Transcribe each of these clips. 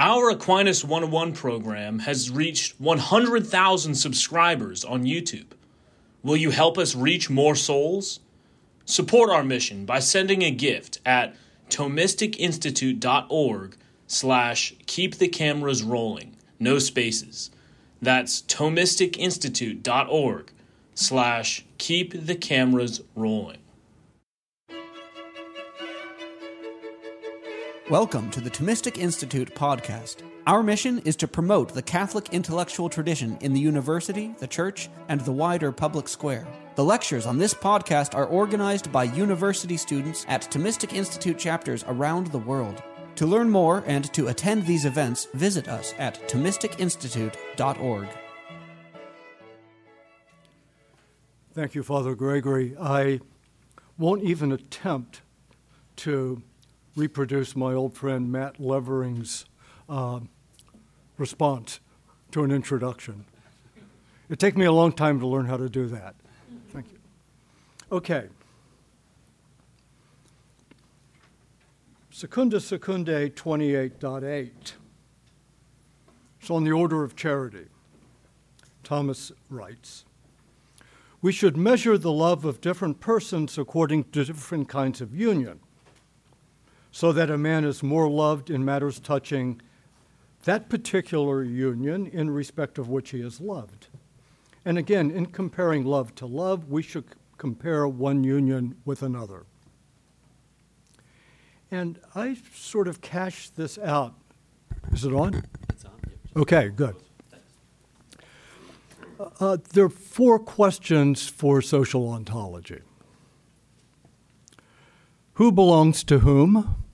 Our Aquinas 101 program has reached 100,000 subscribers on YouTube. Will you help us reach more souls? Support our mission by sending a gift at thomisticinstitute.org slash keep the cameras rolling, no spaces. That's thomisticinstitute.org slash keep the cameras rolling. Welcome to the Thomistic Institute podcast. Our mission is to promote the Catholic intellectual tradition in the university, the church, and the wider public square. The lectures on this podcast are organized by university students at Thomistic Institute chapters around the world. To learn more and to attend these events, visit us at ThomisticInstitute.org. Thank you, Father Gregory. I won't even attempt to reproduce my old friend Matt Levering's uh, response to an introduction. It took me a long time to learn how to do that. Thank you. Okay. Secunda Secundae 28.8. It's on the order of charity. Thomas writes We should measure the love of different persons according to different kinds of union so that a man is more loved in matters touching that particular union in respect of which he is loved. And again, in comparing love to love, we should compare one union with another. And I sort of cash this out. Is it on? It's on. Okay, good. Uh, there are four questions for social ontology. Who belongs to whom?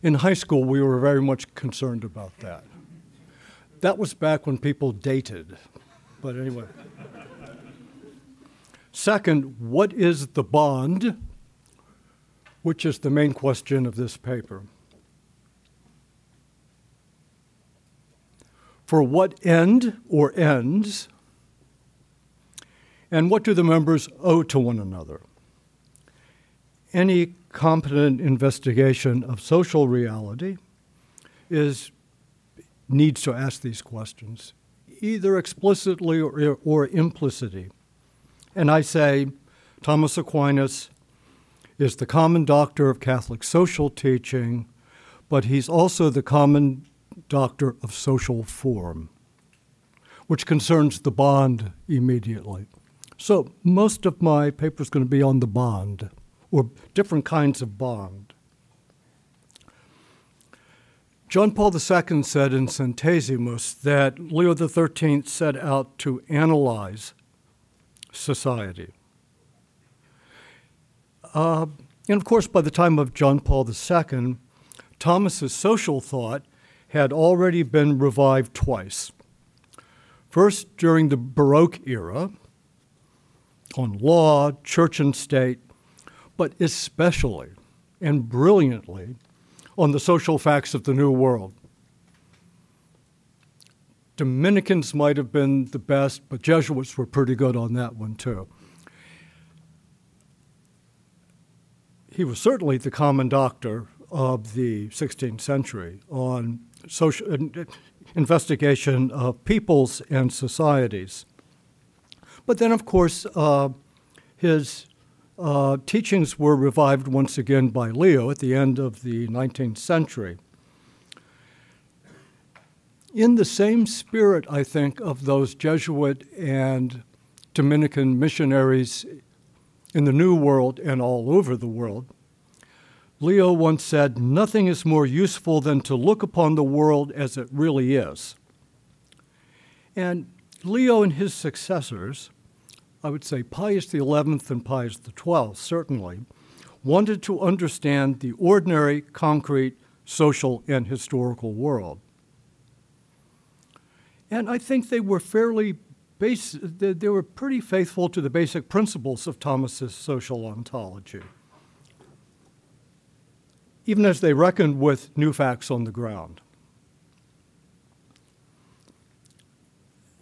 In high school, we were very much concerned about that. That was back when people dated. But anyway. Second, what is the bond? Which is the main question of this paper. For what end or ends? And what do the members owe to one another? Any competent investigation of social reality is needs to ask these questions, either explicitly or, or implicitly. And I say Thomas Aquinas is the common doctor of Catholic social teaching, but he's also the common doctor of social form, which concerns the bond immediately. So most of my paper is going to be on the bond or different kinds of bond. John Paul II said in Centesimus that Leo XIII set out to analyze society. Uh, and of course, by the time of John Paul II, Thomas's social thought had already been revived twice. First, during the Baroque era, on law, church and state, but especially and brilliantly on the social facts of the New World. Dominicans might have been the best, but Jesuits were pretty good on that one too. He was certainly the common doctor of the 16th century on social investigation of peoples and societies. But then, of course, uh, his uh, teachings were revived once again by Leo at the end of the 19th century. In the same spirit, I think, of those Jesuit and Dominican missionaries in the New World and all over the world, Leo once said, Nothing is more useful than to look upon the world as it really is. And Leo and his successors I would say Pius XI and Pius XII certainly, wanted to understand the ordinary, concrete, social, and historical world. And I think they were fairly base, they were pretty faithful to the basic principles of Thomas's social ontology, even as they reckoned with new facts on the ground.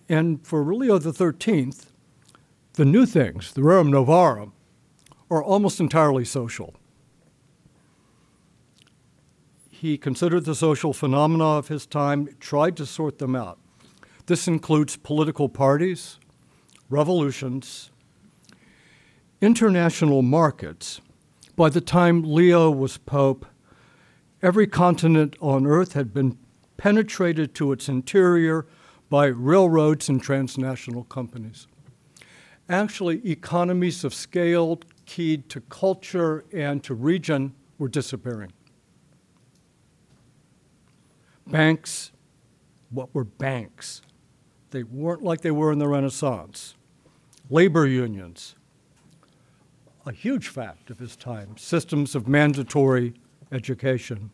And for Leo XIII, the new things, the rerum novarum, are almost entirely social. he considered the social phenomena of his time, tried to sort them out. This includes political parties, revolutions, international markets. By the time Leo was Pope, every continent on earth had been penetrated to its interior by railroads and transnational companies. Actually, economies of scale keyed to culture and to region were disappearing. Banks, what were banks? They weren't like they were in the Renaissance. Labor unions, a huge fact of his time, systems of mandatory education.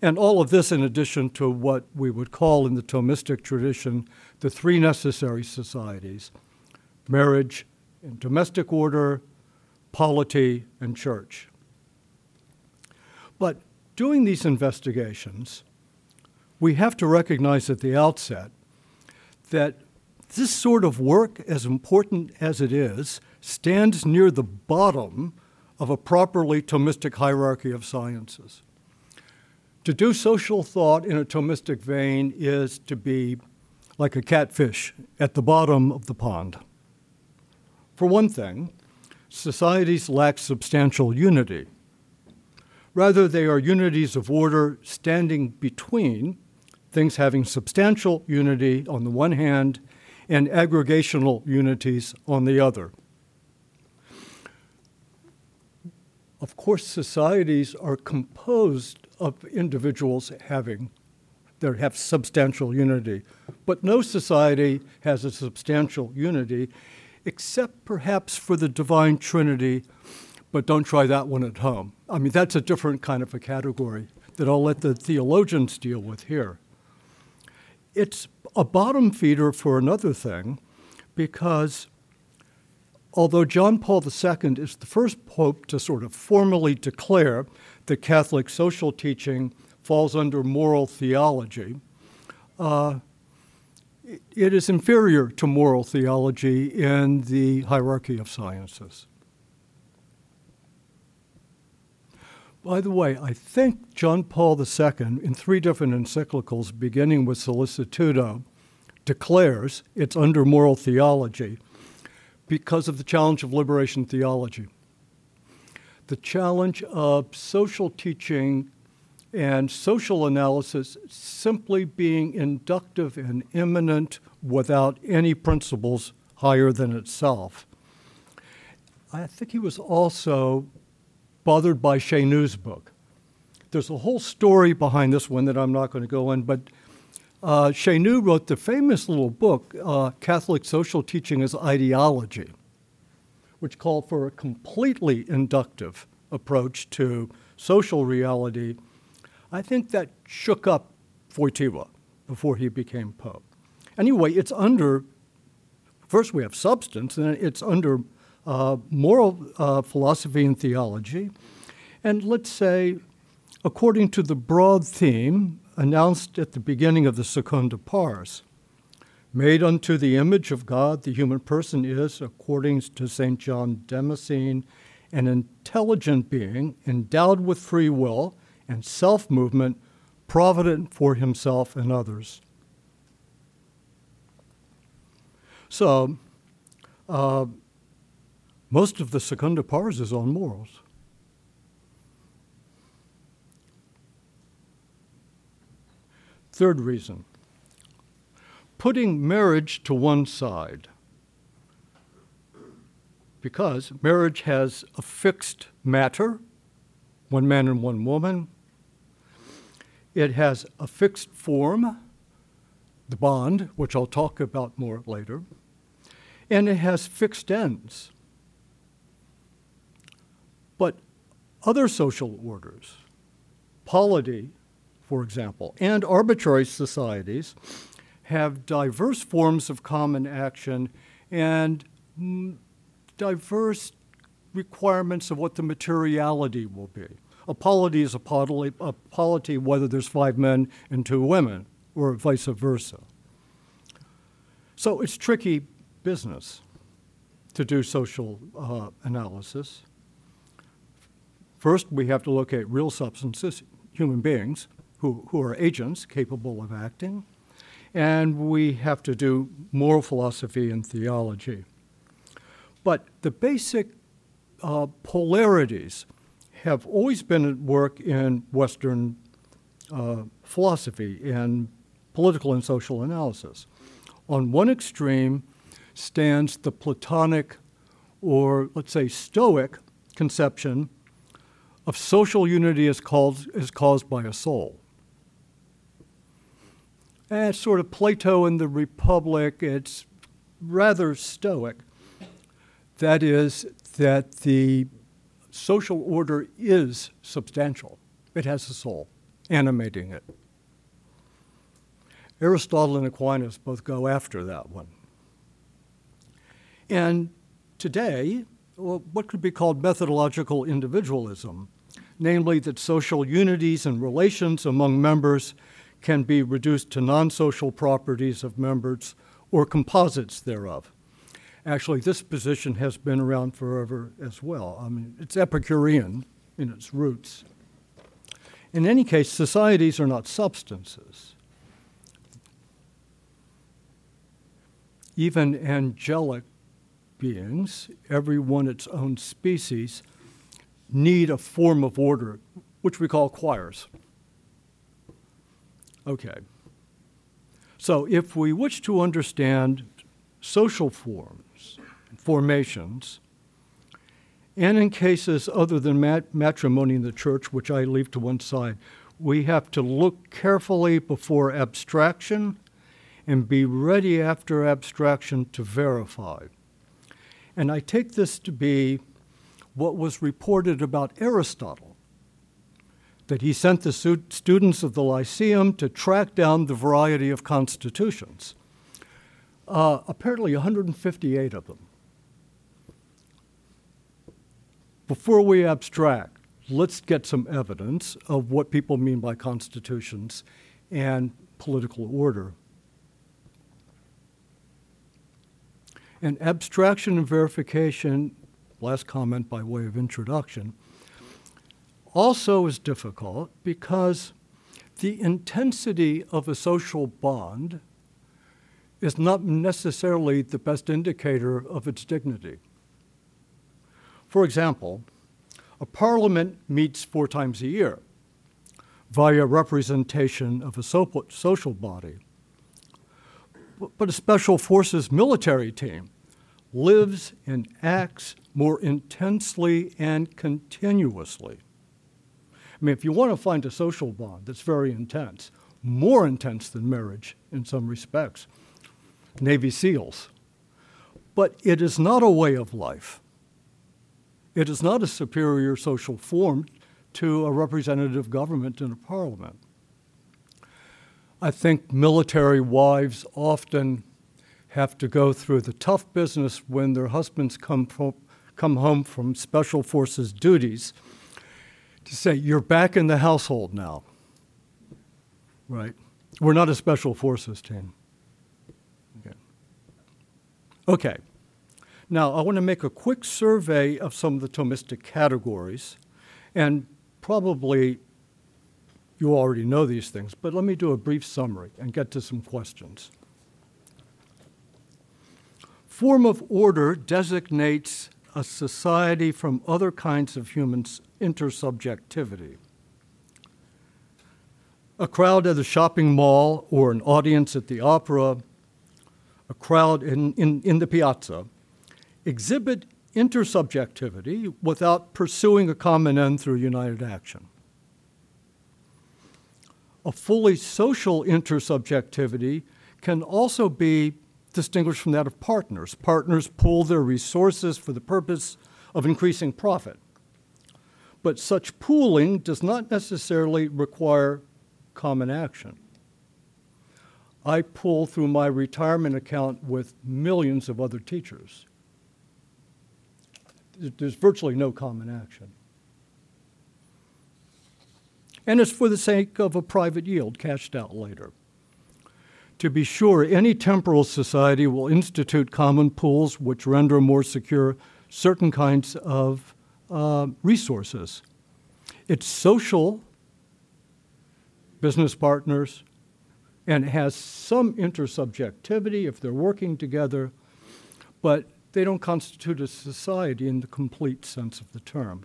And all of this in addition to what we would call in the Thomistic tradition the three necessary societies marriage and domestic order, polity, and church. But doing these investigations, we have to recognize at the outset that this sort of work, as important as it is, stands near the bottom of a properly Thomistic hierarchy of sciences. To do social thought in a Thomistic vein is to be like a catfish at the bottom of the pond. For one thing, societies lack substantial unity. Rather, they are unities of order standing between things having substantial unity on the one hand and aggregational unities on the other. Of course, societies are composed of individuals having that have substantial unity, but no society has a substantial unity except perhaps for the divine trinity, but don't try that one at home. I mean, that's a different kind of a category that I'll let the theologians deal with here. It's a bottom feeder for another thing because although John Paul II is the first pope to sort of formally declare that Catholic social teaching falls under moral theology, uh, it is inferior to moral theology in the hierarchy of sciences. By the way, I think John Paul II, in three different encyclicals, beginning with Sollicitudo, declares it's under moral theology because of the challenge of liberation theology. The challenge of social teaching and social analysis simply being inductive and immanent without any principles higher than itself. I think he was also bothered by Chenu's book. There's a whole story behind this one that I'm not going to go in, but uh, wrote the famous little book, uh, Catholic Social Teaching as Ideology, which called for a completely inductive approach to social reality. I think that shook up Wojtyła before he became Pope. Anyway, it's under, first we have substance, and then it's under uh, moral uh, philosophy and theology. And let's say, according to the broad theme announced at the beginning of the Secunda Pars. Made unto the image of God, the human person is, according to St. John Damascene, an intelligent being endowed with free will and self movement, provident for himself and others. So, uh, most of the Secunda Pars is on morals. Third reason putting marriage to one side. Because marriage has a fixed matter, one man and one woman. It has a fixed form, the bond, which I'll talk about more later. And it has fixed ends. But other social orders, polity, for example, and arbitrary societies have diverse forms of common action and mm, diverse requirements of what the materiality will be. A polity is a polity, a polity whether there's five men and two women, or vice versa. So it's tricky business to do social uh, analysis. First, we have to locate real substances, human beings who, who are agents capable of acting, and we have to do moral philosophy and theology. But the basic uh, polarities have always been at work in Western uh, philosophy and political and social analysis. On one extreme stands the Platonic or, let's say, Stoic conception of social unity as, called, as caused by a soul. And it's sort of Plato in the Republic, it's rather Stoic. That is, that the social order is substantial, it has a soul animating it. Aristotle and Aquinas both go after that one. And today, what could be called methodological individualism, namely that social unities and relations among members can be reduced to non social properties of members or composites thereof. Actually, this position has been around forever as well. I mean, it's Epicurean in its roots. In any case, societies are not substances. Even angelic beings, every one its own species, need a form of order, which we call choirs. Okay. So if we wish to understand social forms, formations, and in cases other than mat- matrimony in the church, which I leave to one side, we have to look carefully before abstraction and be ready after abstraction to verify. And I take this to be what was reported about Aristotle that he sent the students of the Lyceum to track down the variety of constitutions. Uh, apparently, 158 of them. Before we abstract, let's get some evidence of what people mean by constitutions and political order. And abstraction and verification, last comment by way of introduction, also is difficult because the intensity of a social bond is not necessarily the best indicator of its dignity. For example, a parliament meets four times a year via representation of a social body. But a special forces military team lives and acts more intensely and continuously. I mean, if you want to find a social bond that's very intense, more intense than marriage in some respects, Navy SEALs. But it is not a way of life. It is not a superior social form to a representative government in a parliament. I think military wives often have to go through the tough business when their husbands come, from, come home from special forces duties to say, You're back in the household now. Right? We're not a special forces team. Okay. Okay. Now, I want to make a quick survey of some of the Thomistic categories, and probably you already know these things, but let me do a brief summary and get to some questions. Form of order designates a society from other kinds of human intersubjectivity. A crowd at a shopping mall or an audience at the opera, a crowd in, in, in the piazza, exhibit intersubjectivity without pursuing a common end through united action. A fully social intersubjectivity can also be distinguished from that of partners. Partners pool their resources for the purpose of increasing profit. But such pooling does not necessarily require common action. I pool through my retirement account with millions of other teachers there's virtually no common action. And it's for the sake of a private yield cashed out later. To be sure, any temporal society will institute common pools which render more secure certain kinds of uh, resources. It's social business partners, and has some intersubjectivity if they're working together, but they don't constitute a society in the complete sense of the term.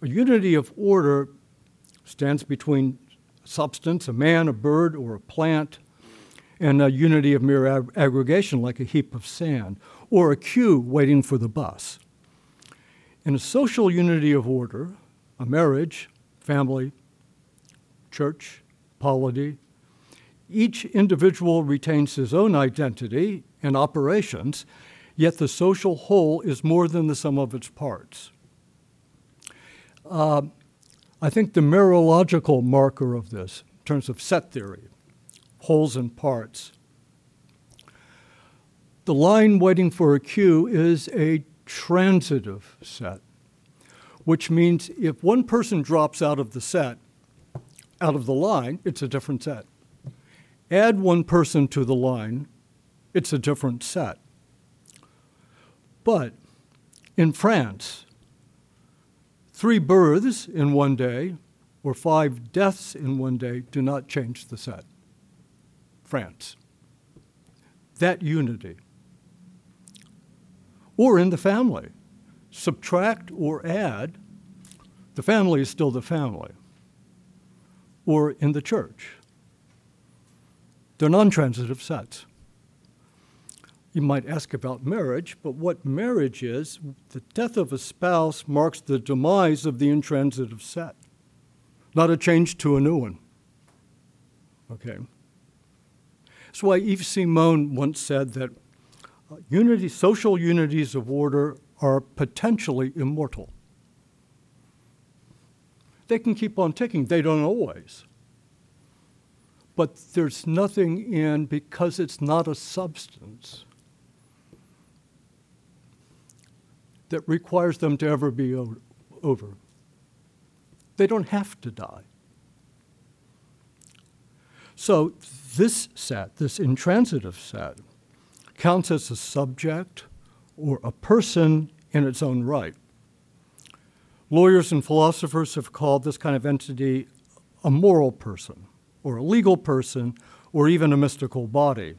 A unity of order stands between substance, a man, a bird, or a plant, and a unity of mere ag- aggregation like a heap of sand, or a queue waiting for the bus. In a social unity of order, a marriage, family, church, polity, each individual retains his own identity and operations, yet the social whole is more than the sum of its parts. Uh, I think the mereological marker of this, in terms of set theory, wholes and parts, the line waiting for a queue is a transitive set, which means if one person drops out of the set, out of the line, it's a different set. Add one person to the line, it's a different set. But in France, three births in one day or five deaths in one day do not change the set. France. That unity. Or in the family. Subtract or add, the family is still the family. Or in the church. They're non transitive sets. You might ask about marriage, but what marriage is, the death of a spouse marks the demise of the intransitive set, not a change to a new one. Okay. That's why Yves Simon once said that uh, unity, social unities of order are potentially immortal. They can keep on ticking, they don't always. But there's nothing in, because it's not a substance, that requires them to ever be o- over. They don't have to die. So, this set, this intransitive set, counts as a subject or a person in its own right. Lawyers and philosophers have called this kind of entity a moral person, or a legal person, or even a mystical body.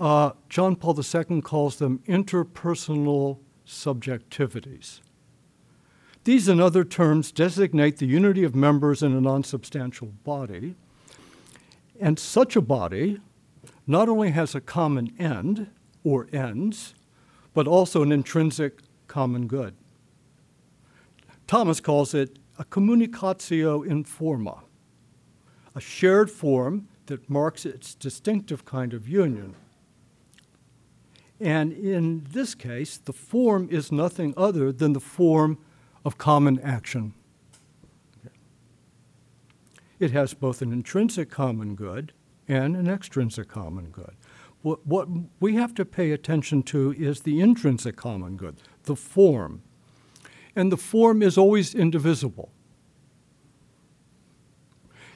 Uh, John Paul II calls them interpersonal subjectivities. These and other terms designate the unity of members in a non substantial body. And such a body not only has a common end or ends, but also an intrinsic common good. Thomas calls it a communicatio in forma, a shared form that marks its distinctive kind of union. And in this case, the form is nothing other than the form of common action. It has both an intrinsic common good and an extrinsic common good. What, what we have to pay attention to is the intrinsic common good, the form. And the form is always indivisible.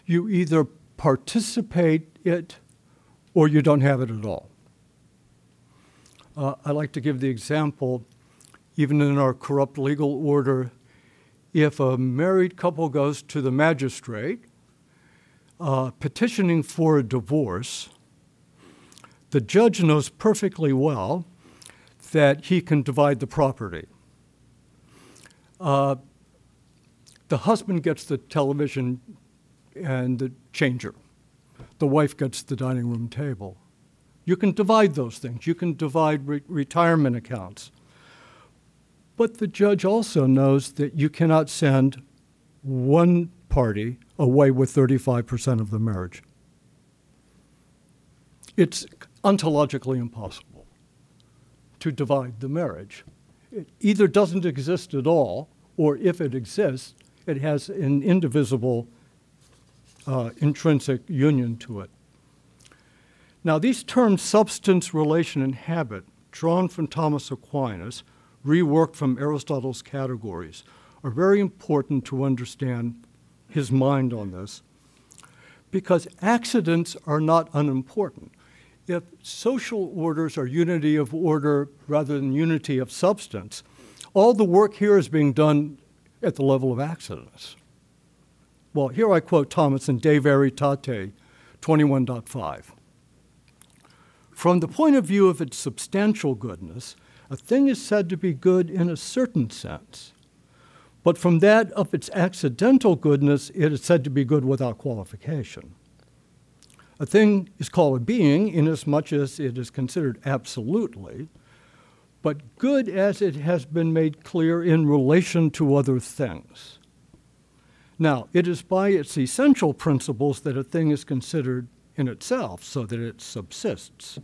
You either participate it or you don't have it at all. Uh, I like to give the example, even in our corrupt legal order, if a married couple goes to the magistrate uh, petitioning for a divorce, the judge knows perfectly well that he can divide the property. Uh, the husband gets the television and the changer. The wife gets the dining room table. You can divide those things. You can divide re- retirement accounts. But the judge also knows that you cannot send one party away with 35% of the marriage. It's ontologically impossible to divide the marriage. It either doesn't exist at all, or if it exists, it has an indivisible uh, intrinsic union to it. Now, these terms substance, relation, and habit, drawn from Thomas Aquinas, reworked from Aristotle's categories, are very important to understand his mind on this because accidents are not unimportant. If social orders are unity of order rather than unity of substance, all the work here is being done at the level of accidents. well, here I quote Thomas in De Veritate 21.5. From the point of view of its substantial goodness, a thing is said to be good in a certain sense. But from that of its accidental goodness, it is said to be good without qualification. A thing is called a being inasmuch as it is considered absolutely, but good as it has been made clear in relation to other things. Now, it is by its essential principles that a thing is considered in itself, so that it subsists.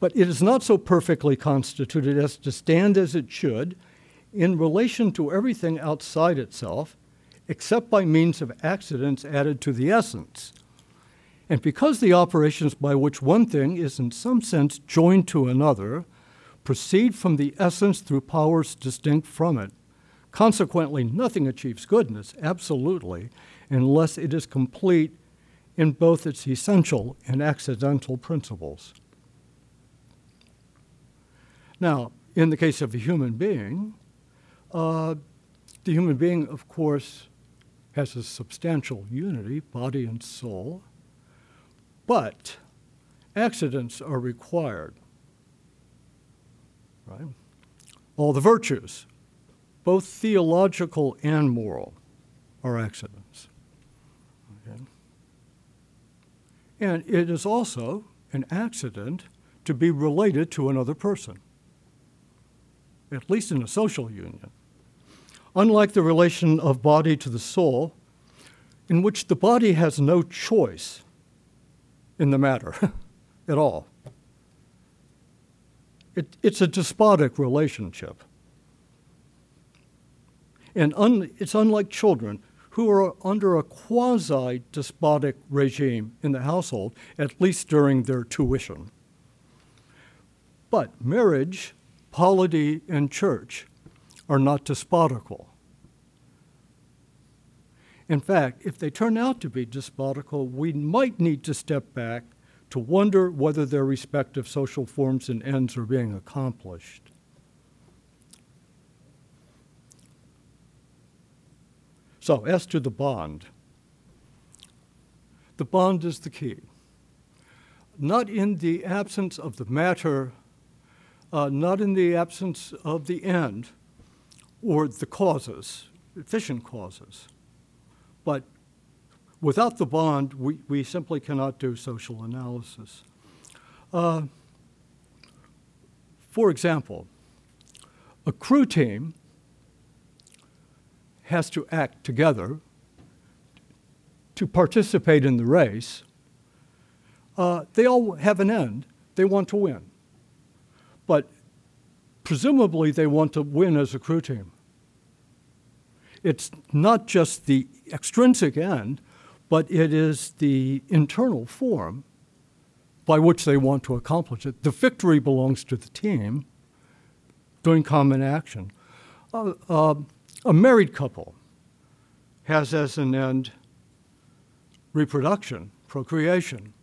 But it is not so perfectly constituted as to stand as it should in relation to everything outside itself, except by means of accidents added to the essence. And because the operations by which one thing is in some sense joined to another proceed from the essence through powers distinct from it, consequently, nothing achieves goodness, absolutely, unless it is complete in both its essential and accidental principles. Now, in the case of a human being, uh, the human being, of course, has a substantial unity, body and soul, but accidents are required. Right? All the virtues, both theological and moral, are accidents. Okay? And it is also an accident to be related to another person at least in a social union. Unlike the relation of body to the soul, in which the body has no choice in the matter at all. It, it's a despotic relationship. And un, it's unlike children who are under a quasi despotic regime in the household, at least during their tuition. But marriage polity and church are not despotical. In fact, if they turn out to be despotical, we might need to step back to wonder whether their respective social forms and ends are being accomplished. So, as to the bond, the bond is the key. Not in the absence of the matter uh, not in the absence of the end or the causes, efficient causes. But without the bond, we, we simply cannot do social analysis. Uh, for example, a crew team has to act together to participate in the race. Uh, they all have an end. They want to win. But presumably they want to win as a crew team. It's not just the extrinsic end, but it is the internal form by which they want to accomplish it. The victory belongs to the team doing common action. Uh, uh, a married couple has as an end reproduction, procreation,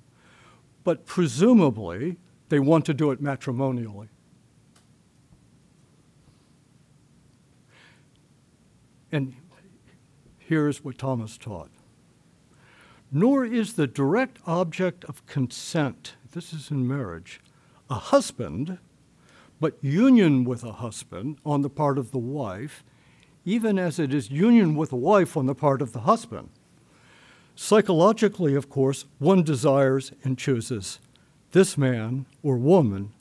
but presumably they want to do it matrimonially. And here's what Thomas taught. Nor is the direct object of consent, this is in marriage, a husband, but union with a husband on the part of the wife, even as it is union with a wife on the part of the husband. Psychologically, of course, one desires and chooses this man or woman.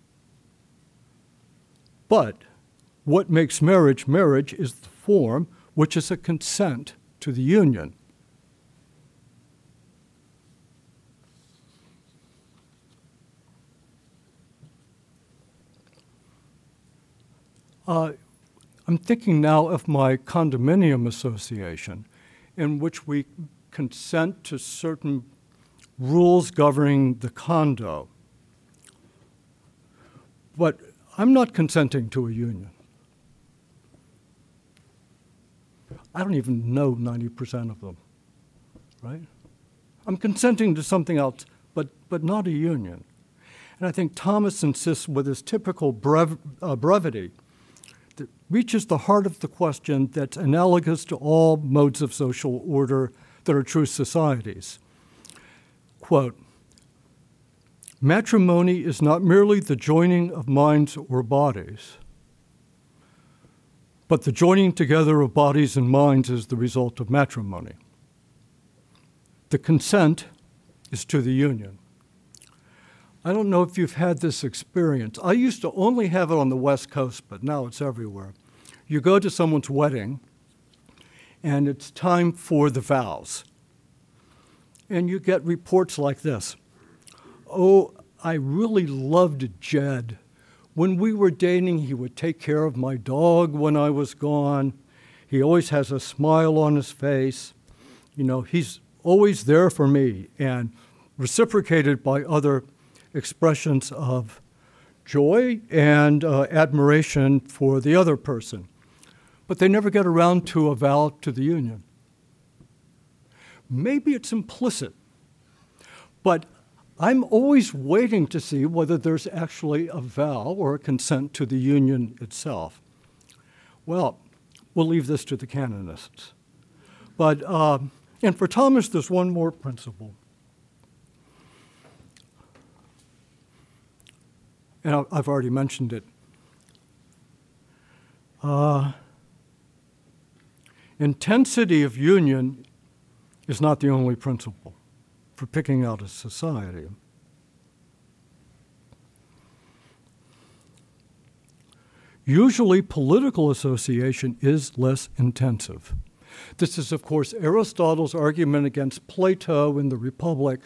But what makes marriage marriage is the form which is a consent to the union. Uh, I'm thinking now of my condominium association, in which we consent to certain rules governing the condo. But I'm not consenting to a union. I don't even know 90% of them, right? I'm consenting to something else, but, but not a union. And I think Thomas insists with his typical brev- uh, brevity that reaches the heart of the question that's analogous to all modes of social order that are true societies. Quote Matrimony is not merely the joining of minds or bodies, but the joining together of bodies and minds is the result of matrimony. The consent is to the union. I don't know if you've had this experience. I used to only have it on the West Coast, but now it's everywhere. You go to someone's wedding, and it's time for the vows. And you get reports like this Oh, I really loved Jed. When we were dating, he would take care of my dog when I was gone. He always has a smile on his face. You know, he's always there for me and reciprocated by other expressions of joy and uh, admiration for the other person. But they never get around to a vow to the union. Maybe it's implicit, but I'm always waiting to see whether there's actually a vow or a consent to the union itself. Well, we'll leave this to the canonists. But, uh, and for Thomas, there's one more principle. And I've already mentioned it. Uh, intensity of union is not the only principle for picking out a society. Usually, political association is less intensive. This is, of course, Aristotle's argument against Plato in the Republic,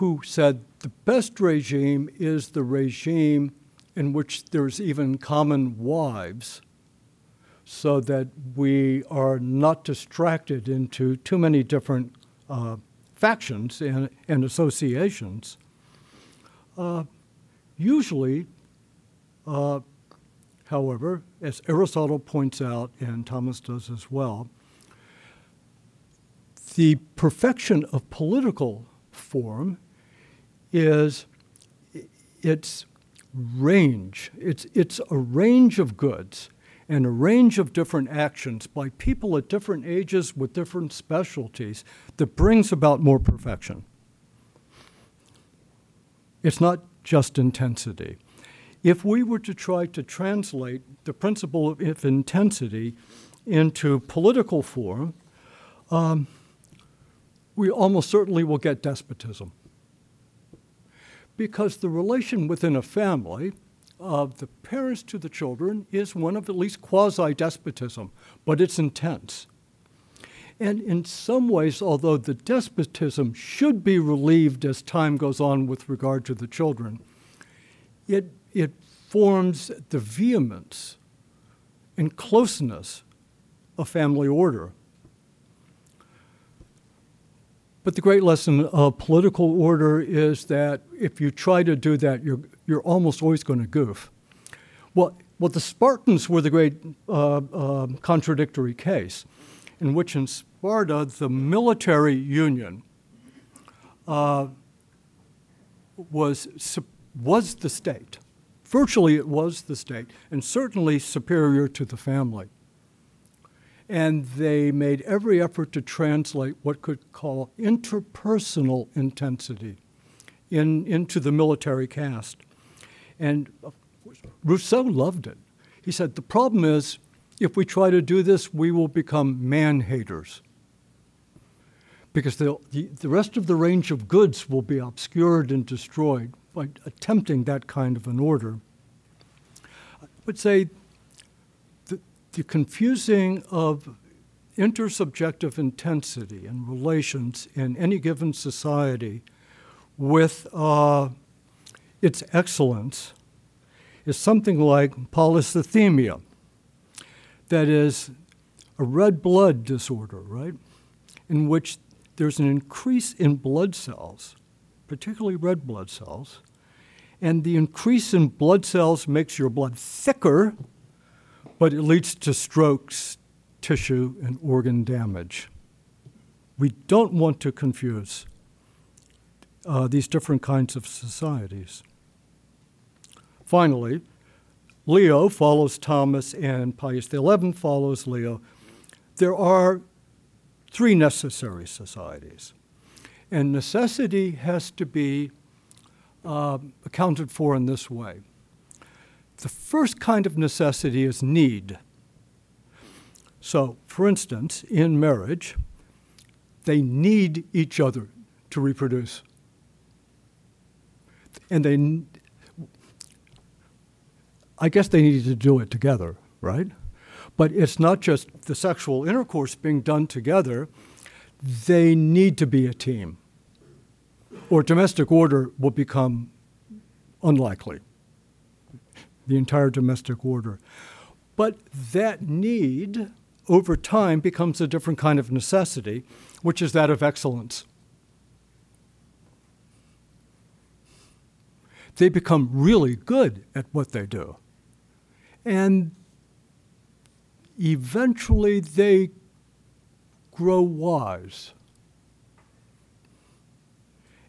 who said the best regime is the regime in which there's even common wives, so that we are not distracted into too many different uh, factions and, and associations. Uh, usually, uh, however, as Aristotle points out, and Thomas does as well, the perfection of political form is its range. It's, it's a range of goods and a range of different actions by people at different ages with different specialties that brings about more perfection. It's not just intensity. If we were to try to translate the principle of intensity into political form, um, we almost certainly will get despotism because the relation within a family of the parents to the children is one of at least quasi despotism, but it's intense. And in some ways, although the despotism should be relieved as time goes on with regard to the children, it, it forms the vehemence and closeness of family order. But the great lesson of political order is that if you try to do that, you're, you're almost always going to goof. Well, well, the Spartans were the great uh, uh, contradictory case, in which in Sparta, the military union uh, was, was the state. Virtually, it was the state, and certainly superior to the family and they made every effort to translate what could call interpersonal intensity in, into the military caste. And Rousseau loved it. He said, The problem is, if we try to do this, we will become man haters. Because the, the rest of the range of goods will be obscured and destroyed by attempting that kind of an order. I would say the confusing of intersubjective intensity and relations in any given society with uh, its excellence is something like polycythemia. That is a red blood disorder, right? In which there's an increase in blood cells, particularly red blood cells, and the increase in blood cells makes your blood thicker but it leads to strokes, tissue, and organ damage. We don't want to confuse uh, these different kinds of societies. Finally, Leo follows Thomas, and Pius XI follows Leo. There are three necessary societies. And necessity has to be uh, accounted for in this way. The first kind of necessity is need. So, for instance, in marriage, they need each other to reproduce. And they, I guess they needed to do it together, right? But it's not just the sexual intercourse being done together, they need to be a team, or domestic order will become unlikely. The entire domestic order. But that need over time becomes a different kind of necessity, which is that of excellence. They become really good at what they do. And eventually they grow wise.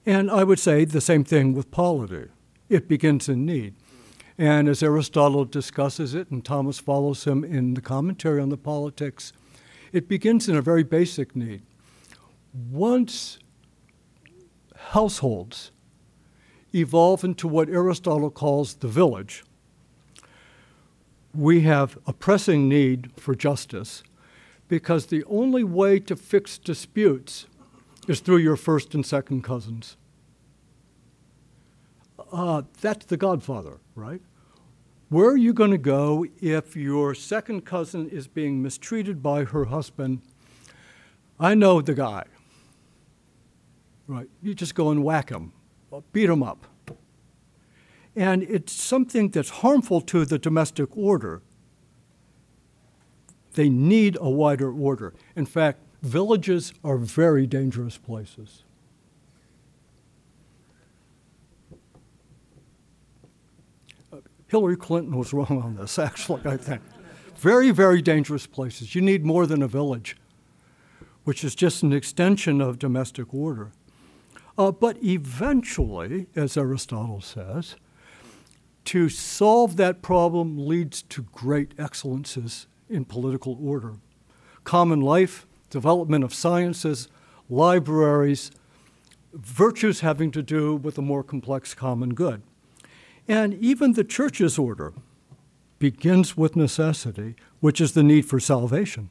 And I would say the same thing with polity. It begins in need. And as Aristotle discusses it, and Thomas follows him in the commentary on the politics, it begins in a very basic need. Once households evolve into what Aristotle calls the village, we have a pressing need for justice because the only way to fix disputes is through your first and second cousins. Uh, that's the godfather, right? Where are you going to go if your second cousin is being mistreated by her husband? I know the guy. Right? You just go and whack him, uh, beat him up. And it's something that's harmful to the domestic order. They need a wider order. In fact, villages are very dangerous places. Hillary Clinton was wrong on this, actually, I think. Very, very dangerous places. You need more than a village, which is just an extension of domestic order. Uh, but eventually, as Aristotle says, to solve that problem leads to great excellences in political order. Common life, development of sciences, libraries, virtues having to do with a more complex common good. And even the church's order begins with necessity, which is the need for salvation,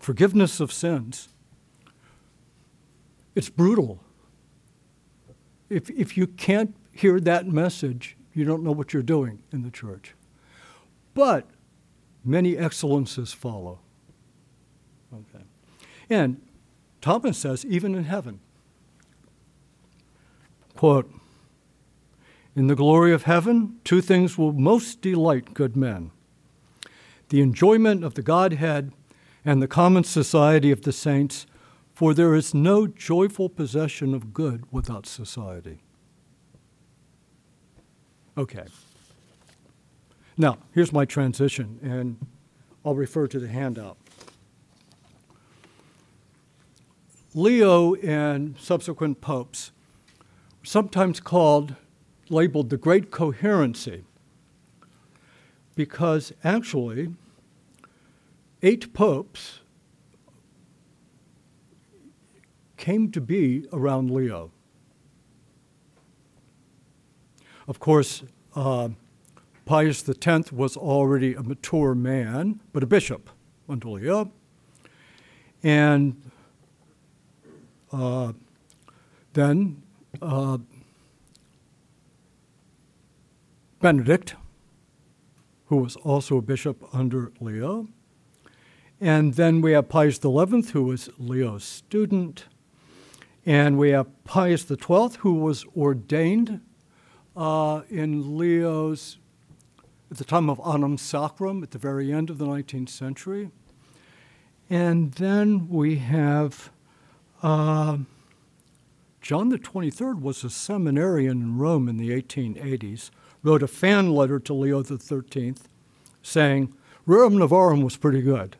forgiveness of sins. It's brutal. If, if you can't hear that message, you don't know what you're doing in the church. But many excellences follow. Okay. And Thomas says, even in heaven, quote, in the glory of heaven, two things will most delight good men the enjoyment of the Godhead and the common society of the saints, for there is no joyful possession of good without society. Okay. Now, here's my transition, and I'll refer to the handout. Leo and subsequent popes, sometimes called labeled the Great Coherency because actually, eight popes came to be around Leo. Of course, uh, Pius X was already a mature man, but a bishop under Leo. And uh, then uh, Benedict, who was also a bishop under Leo. And then we have Pius XI, who was Leo's student. And we have Pius XII, who was ordained uh, in Leo's, at the time of Annum Sacrum, at the very end of the 19th century. And then we have uh, John the 23rd was a seminarian in Rome in the 1880s wrote a fan letter to Leo XIII saying, Rerum Novarum was pretty good.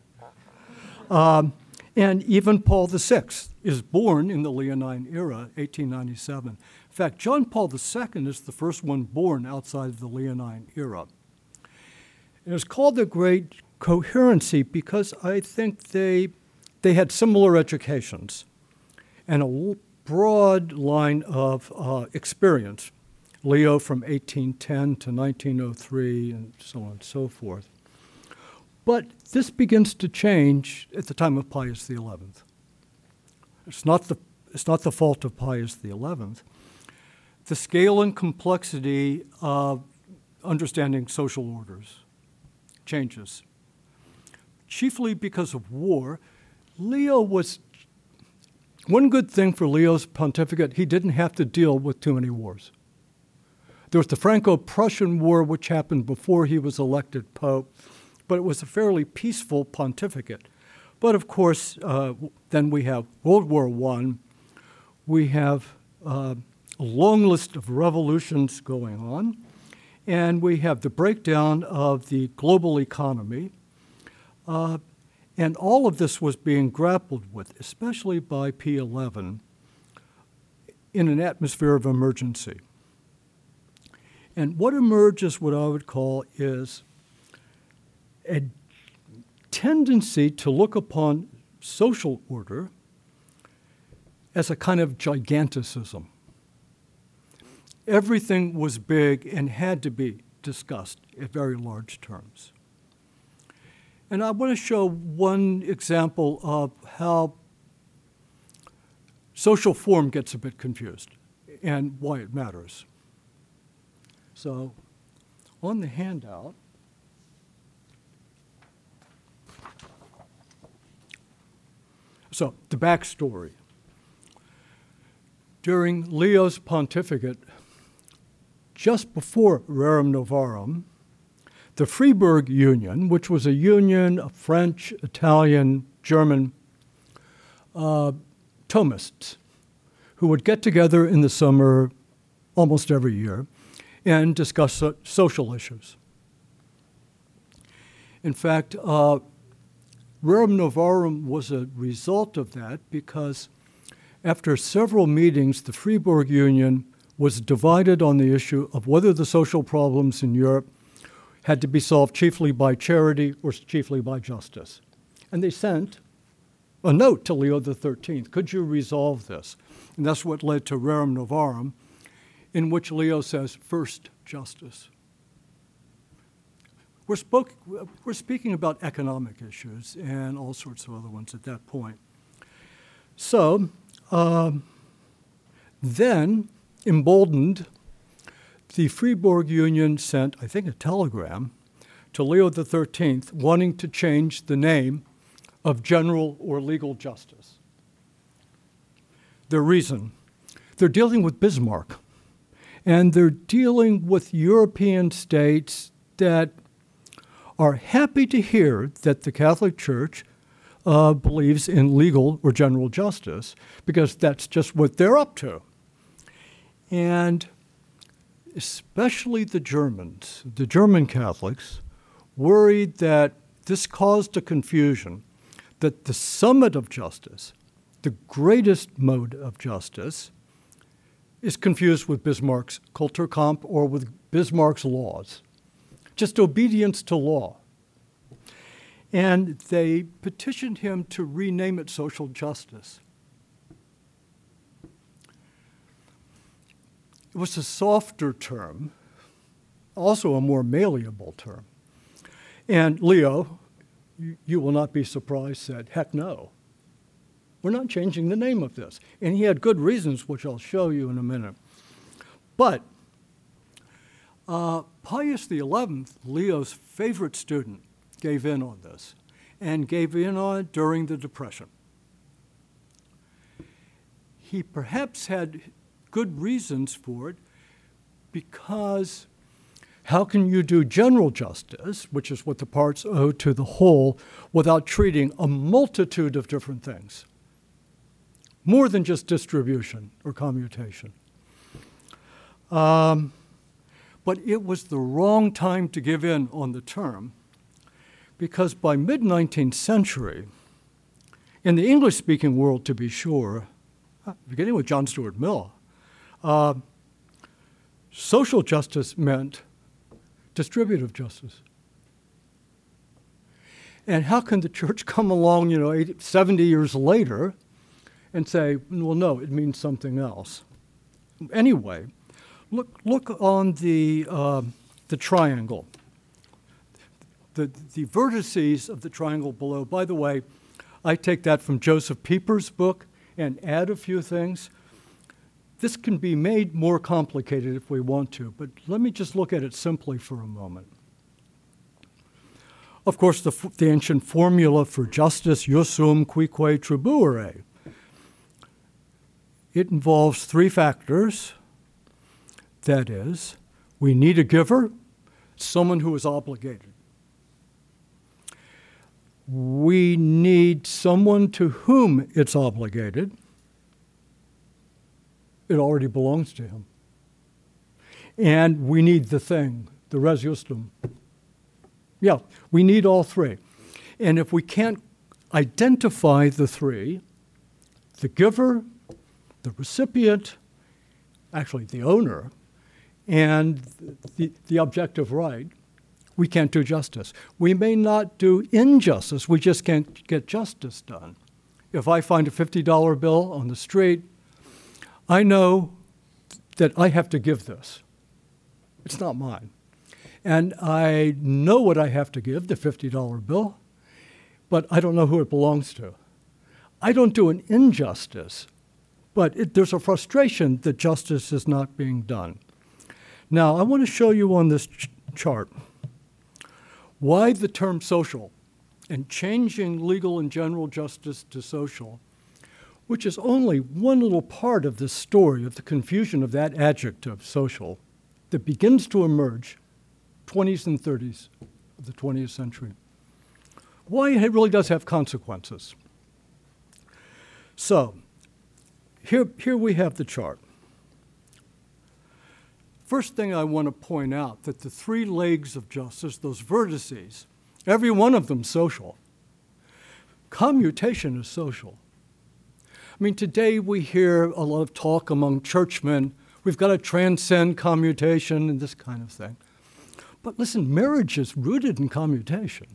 Um, and even Paul VI is born in the Leonine era, 1897. In fact, John Paul II is the first one born outside of the Leonine era. It's called the Great Coherency because I think they they had similar educations and a broad line of uh, experience. Leo from 1810 to 1903, and so on and so forth. But this begins to change at the time of Pius XI. It's not the, it's not the fault of Pius XI. The scale and complexity of understanding social orders changes. Chiefly because of war, Leo was one good thing for Leo's pontificate, he didn't have to deal with too many wars. There was the Franco Prussian War, which happened before he was elected Pope, but it was a fairly peaceful pontificate. But of course, uh, then we have World War I, we have uh, a long list of revolutions going on, and we have the breakdown of the global economy. Uh, and all of this was being grappled with, especially by P11, in an atmosphere of emergency. And what emerges, what I would call, is a tendency to look upon social order as a kind of giganticism. Everything was big and had to be discussed at very large terms. And I want to show one example of how social form gets a bit confused and why it matters. So, on the handout, so the backstory. During Leo's pontificate, just before Rerum Novarum, the Freiburg Union, which was a union of French, Italian, German uh, Thomists who would get together in the summer almost every year and discuss so- social issues. In fact, uh, Rerum Novarum was a result of that because after several meetings, the Freiburg Union was divided on the issue of whether the social problems in Europe had to be solved chiefly by charity or chiefly by justice. And they sent a note to Leo XIII Could you resolve this? And that's what led to Rerum Novarum, in which Leo says, first, justice. We're, spoke, we're speaking about economic issues and all sorts of other ones at that point. So, um, then, emboldened the Freiburg Union sent, I think, a telegram to Leo XIII wanting to change the name of general or legal justice. Their reason they're dealing with Bismarck, and they're dealing with European states that are happy to hear that the Catholic Church uh, believes in legal or general justice because that's just what they're up to. And especially the Germans, the German Catholics, worried that this caused a confusion that the summit of justice, the greatest mode of justice, is confused with Bismarck's Kulturkampf or with Bismarck's laws, just obedience to law. And they petitioned him to rename it social justice. It was a softer term, also a more malleable term. And Leo, you will not be surprised, said, heck no. We're not changing the name of this. And he had good reasons, which I'll show you in a minute. But uh, Pius XI, Leo's favorite student, gave in on this and gave in on it during the Depression. He perhaps had good reasons for it because how can you do general justice, which is what the parts owe to the whole, without treating a multitude of different things? More than just distribution or commutation. Um, but it was the wrong time to give in on the term because by mid 19th century, in the English speaking world to be sure, beginning with John Stuart Mill, uh, social justice meant distributive justice. And how can the church come along, you know, 80, 70 years later and say, well, no, it means something else? Anyway, look, look on the, uh, the triangle. The, the vertices of the triangle below, by the way, I take that from Josef Pieper's book and add a few things. This can be made more complicated if we want to, but let me just look at it simply for a moment. Of course, the, the ancient formula for justice, jus suum cuique tribuere, it involves three factors. That is, we need a giver, someone who is obligated. We need someone to whom it's obligated it already belongs to him. And we need the thing, the res justum. Yeah, we need all three. And if we can't identify the three, the giver, the recipient, actually the owner, and the, the objective right, we can't do justice. We may not do injustice, we just can't get justice done. If I find a $50 bill on the street I know that I have to give this. It's not mine. And I know what I have to give, the $50 bill, but I don't know who it belongs to. I don't do an injustice, but it, there's a frustration that justice is not being done. Now, I want to show you on this ch- chart why the term social and changing legal and general justice to social which is only one little part of the story of the confusion of that adjective, social, that begins to emerge 20s and 30s of the 20th century. Why it really does have consequences. So, here, here we have the chart. First thing I want to point out that the three legs of justice, those vertices, every one of them social. Commutation is social. I mean, today we hear a lot of talk among churchmen. We've got to transcend commutation and this kind of thing. But listen, marriage is rooted in commutation.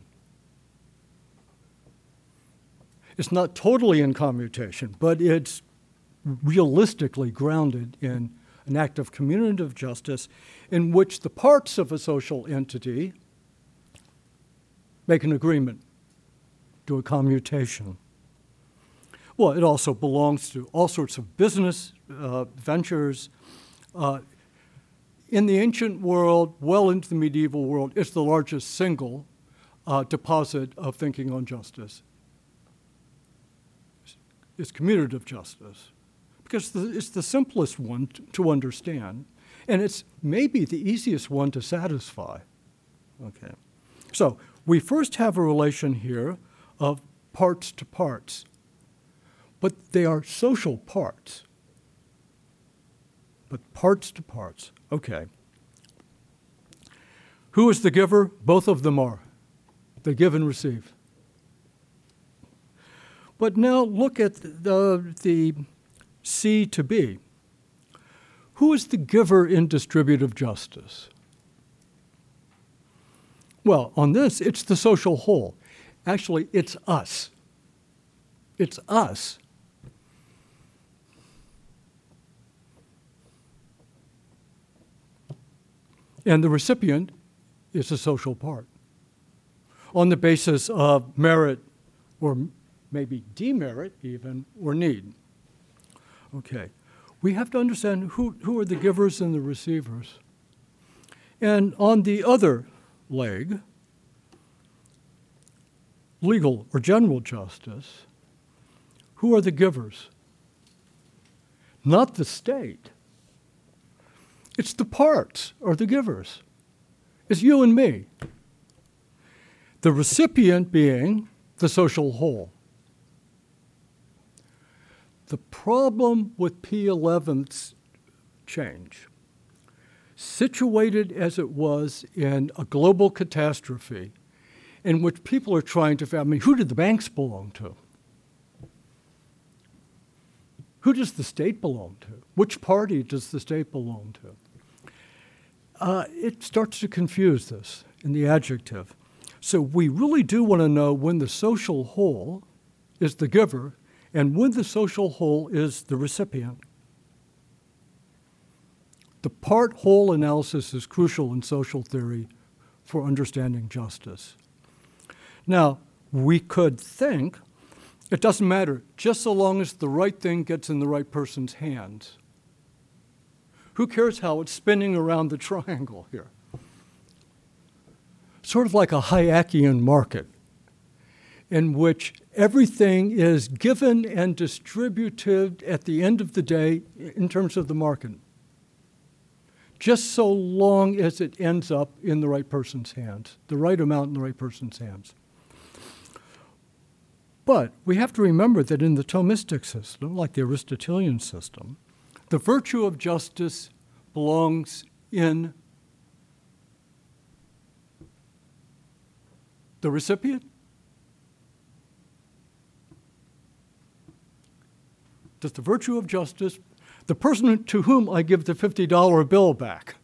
It's not totally in commutation, but it's realistically grounded in an act of commutative justice in which the parts of a social entity make an agreement, do a commutation. Well, it also belongs to all sorts of business uh, ventures. Uh, in the ancient world, well into the medieval world, it's the largest single uh, deposit of thinking on justice. It's commutative justice because it's the simplest one to understand, and it's maybe the easiest one to satisfy. Okay. So we first have a relation here of parts to parts but they are social parts. But parts to parts. Okay. Who is the giver? Both of them are. They give and receive. But now look at the, the C to B. Who is the giver in distributive justice? Well, on this, it's the social whole. Actually, it's us. It's us and the recipient is a social part on the basis of merit or maybe demerit even or need. Okay. We have to understand who, who are the givers and the receivers. And on the other leg, legal or general justice, who are the givers? Not the state. It's the parts or the givers. It's you and me. The recipient being the social whole. The problem with P11's change, situated as it was in a global catastrophe in which people are trying to, find, I mean, who did the banks belong to? Who does the state belong to? Which party does the state belong to? uh, it starts to confuse this in the adjective. So we really do want to know when the social whole is the giver and when the social whole is the recipient. The part whole analysis is crucial in social theory for understanding justice. Now, we could think it doesn't matter, just so long as the right thing gets in the right person's hands. Who cares how it's spinning around the triangle here? Sort of like a Hayekian market in which everything is given and distributed at the end of the day in terms of the market, just so long as it ends up in the right person's hands, the right amount in the right person's hands. But we have to remember that in the Thomistic system, like the Aristotelian system, the virtue of justice belongs in the recipient. Does the virtue of justice, the person to whom I give the $50 bill back,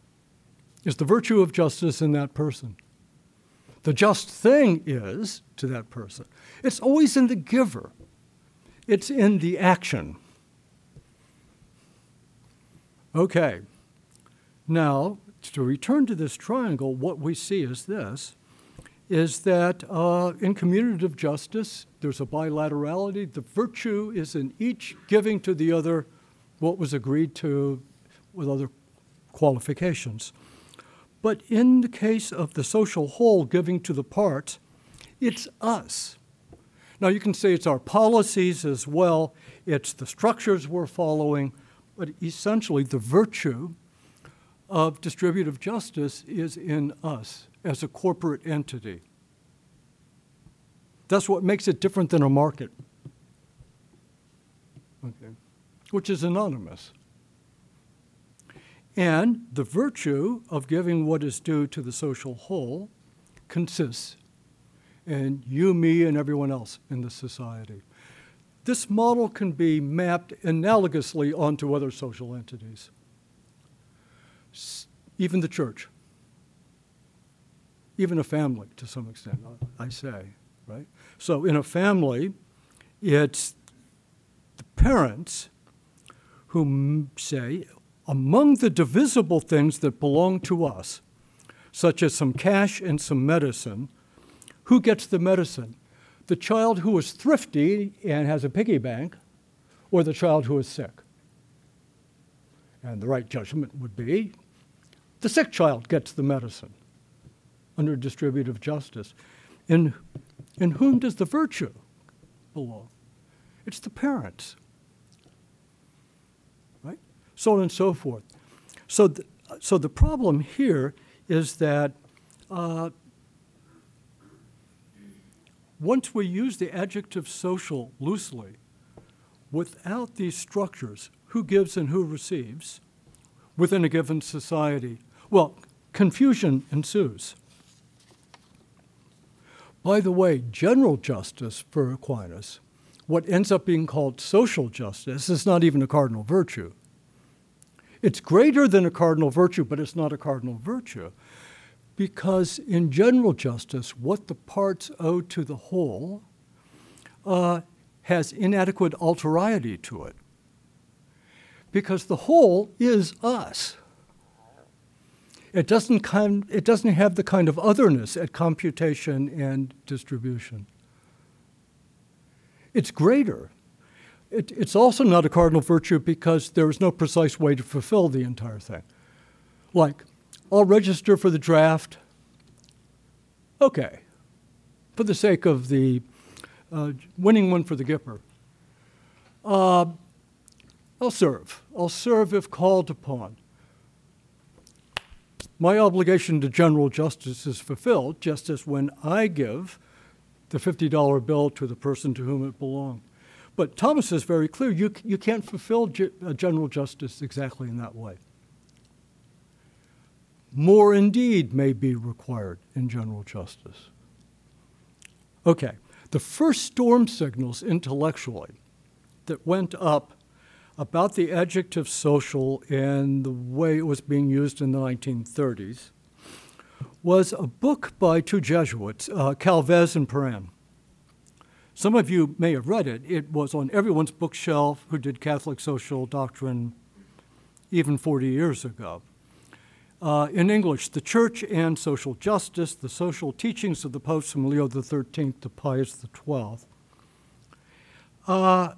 is the virtue of justice in that person? The just thing is to that person. It's always in the giver, it's in the action. Okay, now to return to this triangle, what we see is this is that uh, in commutative justice, there's a bilaterality. The virtue is in each giving to the other what was agreed to with other qualifications. But in the case of the social whole giving to the parts, it's us. Now, you can say it's our policies as well, it's the structures we're following, but essentially the virtue of distributive justice is in us as a corporate entity. That's what makes it different than a market, okay. which is anonymous. And the virtue of giving what is due to the social whole consists in you, me, and everyone else in the society. This model can be mapped analogously onto other social entities, even the church, even a family to some extent, I say, right? So in a family, it's the parents who say, among the divisible things that belong to us, such as some cash and some medicine, who gets the medicine? The child who is thrifty and has a piggy bank, or the child who is sick? And the right judgment would be the sick child gets the medicine under distributive justice. In, in whom does the virtue belong? It's the parents right? so on and so forth. So, th- so the problem here is that uh, once we use the adjective social loosely, without these structures, who gives and who receives, within a given society, well, confusion ensues. By the way, general justice for Aquinas, what ends up being called social justice, is not even a cardinal virtue. It's greater than a cardinal virtue, but it's not a cardinal virtue. Because in general justice, what the parts owe to the whole uh, has inadequate ulteriority to it. Because the whole is us. It doesn't, it doesn't have the kind of otherness at commutation and distribution. It's greater. It, it's also not a cardinal virtue because there is no precise way to fulfill the entire thing. Like, I'll register for the draft. Okay, for the sake of the uh, winning one for the Gipper. Uh, I'll serve. I'll serve if called upon. My obligation to general justice is fulfilled just as when I give the $50 bill to the person to whom it belonged. But Thomas is very clear you, you can't fulfill uh, general justice exactly in that way. More indeed may be required in general justice. Okay, the first storm signals intellectually that went up about the adjective social and the way it was being used in the 1930s was a book by two Jesuits, uh, Calvez and Perrin. Some of you may have read it. It was on everyone's bookshelf who did Catholic social doctrine even 40 years ago. Uh, in English, The Church and Social Justice, The Social Teachings of the Popes from Leo XIII to Pius XII. Uh,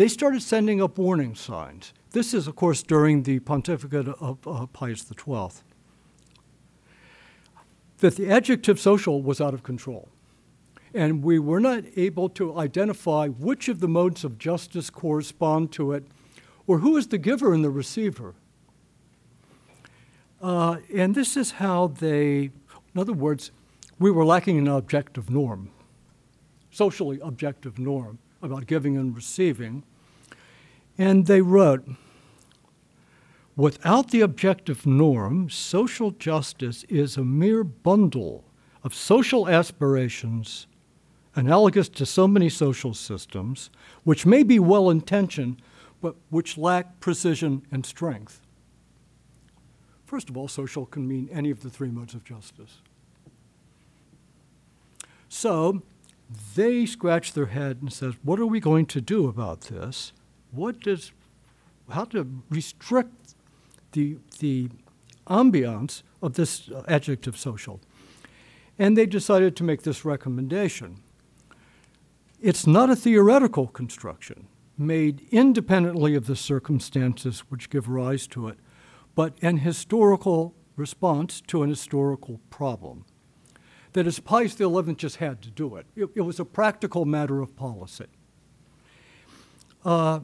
they started sending up warning signs. This is, of course, during the pontificate of uh, Pius XII. That the adjective social was out of control and we were not able to identify which of the modes of justice correspond to it or who is the giver and the receiver. Uh, and this is how they, in other words, we were lacking an objective norm, socially objective norm about giving and receiving. And they wrote, without the objective norm, social justice is a mere bundle of social aspirations analogous to so many social systems, which may be well intentioned, but which lack precision and strength. First of all, social can mean any of the three modes of justice. So they scratch their head and says, what are we going to do about this? What does, how to restrict the, the ambiance of this adjective social? And they decided to make this recommendation. It's not a theoretical construction made independently of the circumstances which give rise to it, but an historical response to an historical problem. That is, Pius XI just had to do it. It, it was a practical matter of policy. Uh,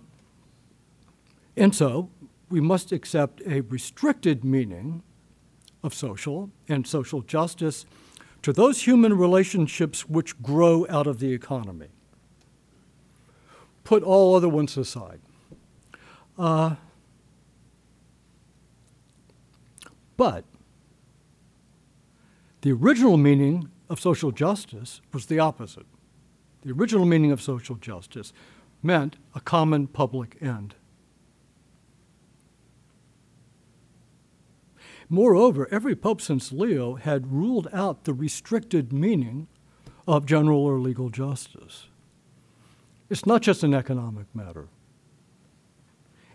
and so we must accept a restricted meaning of social and social justice to those human relationships which grow out of the economy put all other ones aside. Uh, but the original meaning of social justice was the opposite. The original meaning of social justice meant a common public end. Moreover, every pope since Leo had ruled out the restricted meaning of general or legal justice. It's not just an economic matter.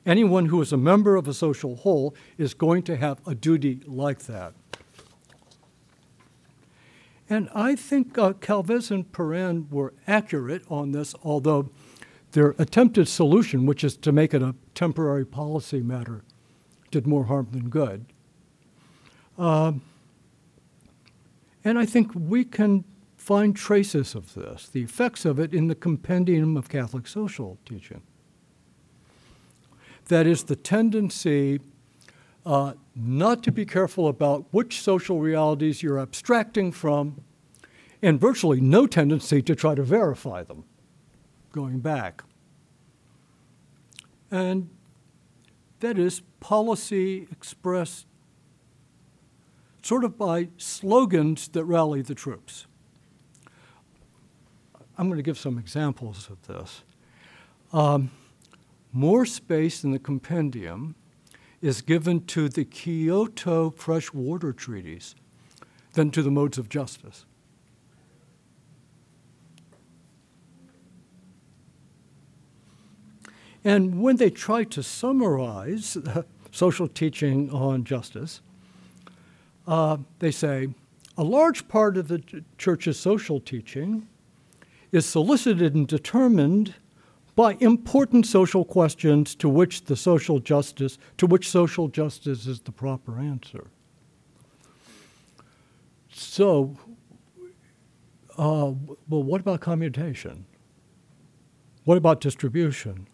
Anyone who is a member of a social whole is going to have a duty like that. And I think uh, Calvez and Perrin were accurate on this, although their attempted solution, which is to make it a temporary policy matter, did more harm than good. Uh, and I think we can find traces of this, the effects of it, in the Compendium of Catholic Social Teaching. That is the tendency uh, not to be careful about which social realities you're abstracting from, and virtually no tendency to try to verify them going back. And that is policy expressed sort of by slogans that rally the troops. I'm going to give some examples of this. Um, more space in the compendium is given to the Kyoto fresh water treaties than to the modes of justice. And when they try to summarize social teaching on justice, uh, they say a large part of the church's social teaching is solicited and determined by important social questions to which the social justice to which social justice is the proper answer. So, uh, well, what about commutation? What about distribution?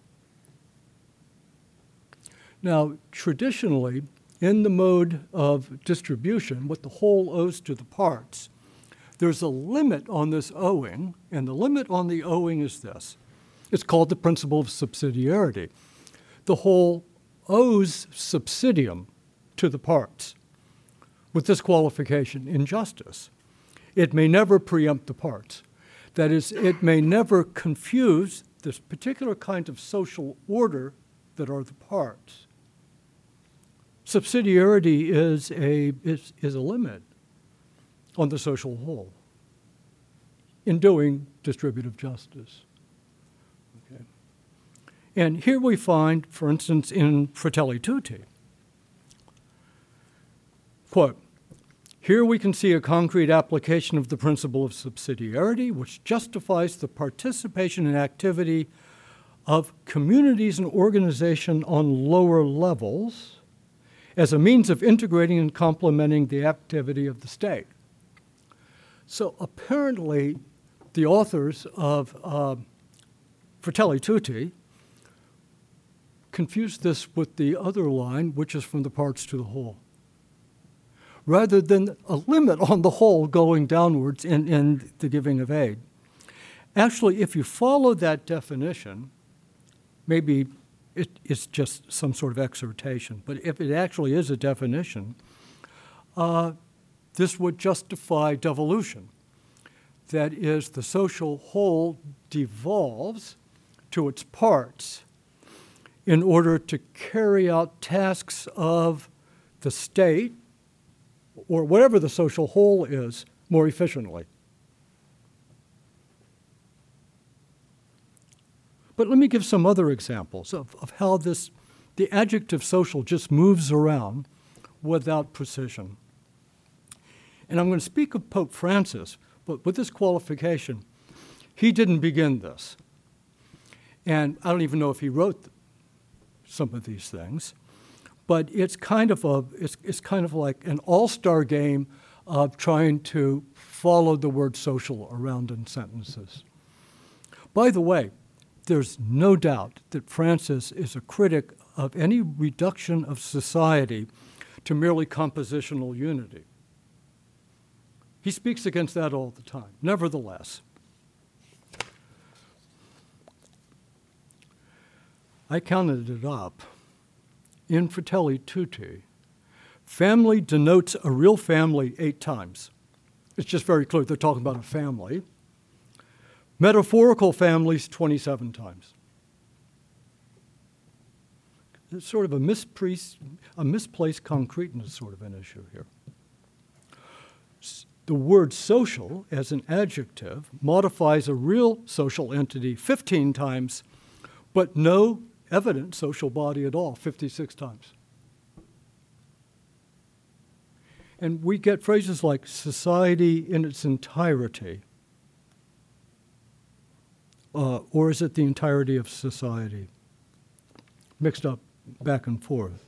Now, traditionally, in the mode of distribution, what the whole owes to the parts there's a limit on this owing, and the limit on the owing is this it's called the principle of subsidiarity. The whole owes subsidium to the parts with this qualification injustice. It may never preempt the parts. That is, it may never confuse this particular kind of social order that are the parts. Subsidiarity is a, is, is a limit on the social whole in doing distributive justice. Okay. And here we find, for instance, in Fratelli Tutti, quote, here we can see a concrete application of the principle of subsidiarity, which justifies the participation and activity of communities and organization on lower levels as a means of integrating and complementing the activity of the state. So apparently, the authors of uh, Fratelli Tutti confused this with the other line, which is from the parts to the whole rather than a limit on the whole going downwards in, in the giving of aid. Actually, if you follow that definition, maybe it, it's just some sort of exhortation, but if it actually is a definition, uh, this would justify devolution. That is, the social whole devolves to its parts in order to carry out tasks of the state or whatever the social whole is more efficiently. But let me give some other examples of, of how this, the adjective social just moves around without precision. And I'm going to speak of Pope Francis, but with this qualification, he didn't begin this. And I don't even know if he wrote some of these things but it's kind of a it's, it's kind of like an all-star game of trying to follow the word social around in sentences. By the way, there's no doubt that Francis is a critic of any reduction of society to merely compositional unity. He speaks against that all the time. Nevertheless, I counted it up in Fratelli Tutti, family denotes a real family eight times. It's just very clear they're talking about a family. Metaphorical families 27 times. It's sort of a a misplaced concreteness sort of an issue here. The word social as an adjective modifies a real social entity 15 times, but no evident social body at all 56 times. And we get phrases like society in its entirety. Uh, or is it the entirety of society? Mixed up back and forth.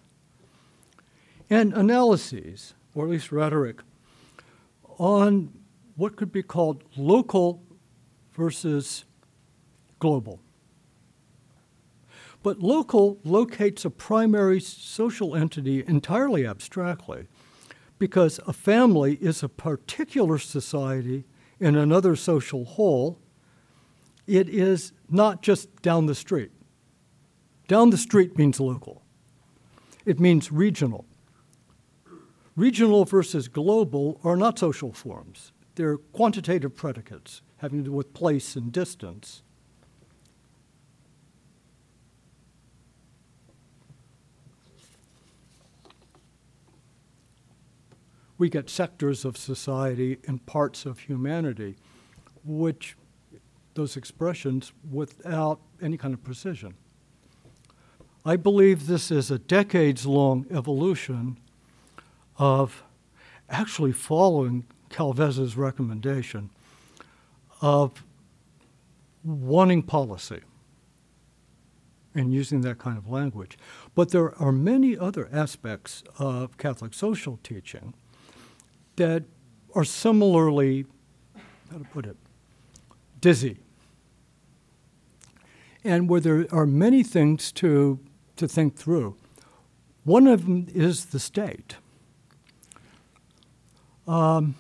And analyses, or at least rhetoric, on what could be called local versus global. But local locates a primary social entity entirely abstractly because a family is a particular society in another social whole. It is not just down the street. Down the street means local, it means regional. Regional versus global are not social forms, they're quantitative predicates having to do with place and distance. we get sectors of society and parts of humanity, which those expressions without any kind of precision. I believe this is a decades long evolution of actually following Calvez's recommendation of wanting policy and using that kind of language. But there are many other aspects of Catholic social teaching that are similarly, how to put it, dizzy. And where there are many things to, to think through. One of them is the state. Um,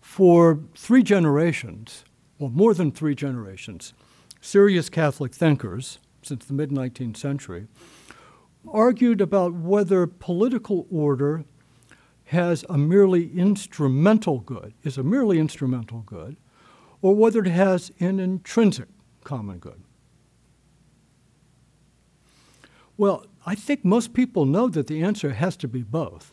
for three generations, well, more than three generations, serious Catholic thinkers since the mid 19th century argued about whether political order has a merely instrumental good, is a merely instrumental good, or whether it has an intrinsic common good. Well, I think most people know that the answer has to be both,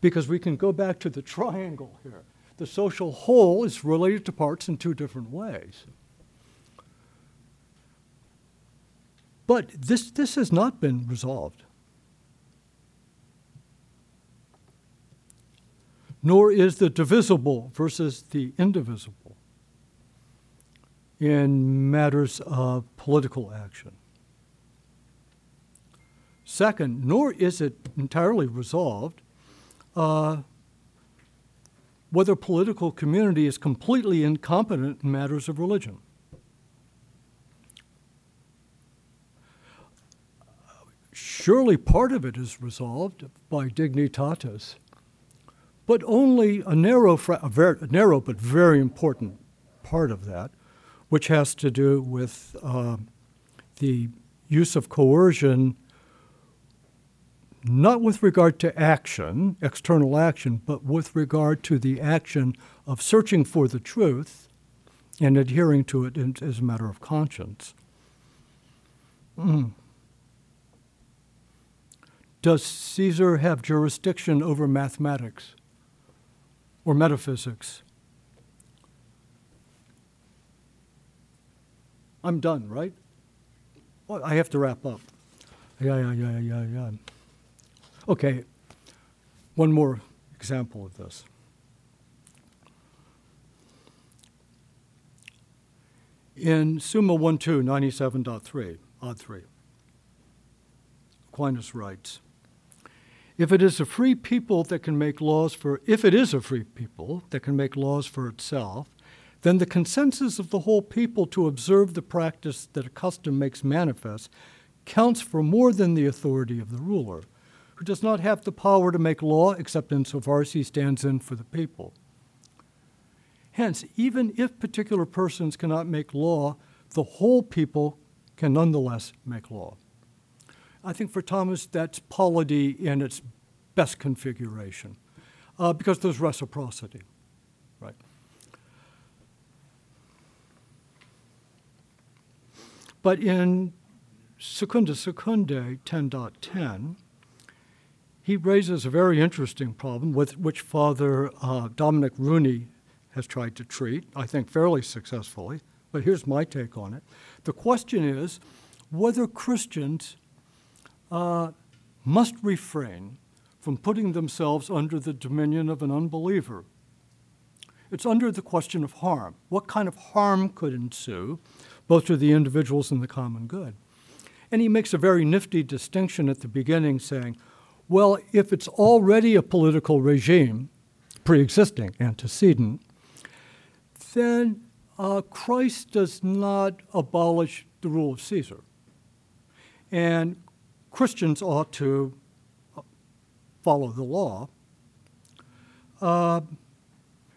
because we can go back to the triangle here. The social whole is related to parts in two different ways. But this, this has not been resolved. Nor is the divisible versus the indivisible in matters of political action. Second, nor is it entirely resolved uh, whether political community is completely incompetent in matters of religion. Surely part of it is resolved by dignitatis, but only a narrow, a narrow but very important part of that, which has to do with uh, the use of coercion, not with regard to action, external action, but with regard to the action of searching for the truth and adhering to it in, as a matter of conscience. Mm. Does Caesar have jurisdiction over mathematics or metaphysics? I'm done, right? Well, I have to wrap up. Yeah, yeah, yeah, yeah, yeah. Okay, one more example of this. In Summa 1.2, 97.3, ad 3, Aquinas writes, if it is a free people that can make laws for, if it is a free people that can make laws for itself, then the consensus of the whole people to observe the practice that a custom makes manifest counts for more than the authority of the ruler, who does not have the power to make law except insofar as he stands in for the people. Hence, even if particular persons cannot make law, the whole people can nonetheless make law. I think for Thomas, that's polity in its best configuration, uh, because there's reciprocity, But in Secunda Secundae 10.10, he raises a very interesting problem with which Father uh, Dominic Rooney has tried to treat, I think fairly successfully, but here's my take on it. The question is whether Christians uh, must refrain from putting themselves under the dominion of an unbeliever. It's under the question of harm. What kind of harm could ensue, both to the individuals and the common good? And he makes a very nifty distinction at the beginning, saying, well, if it's already a political regime, pre existing, antecedent, then uh, Christ does not abolish the rule of Caesar. And Christians ought to uh, follow the law. Uh,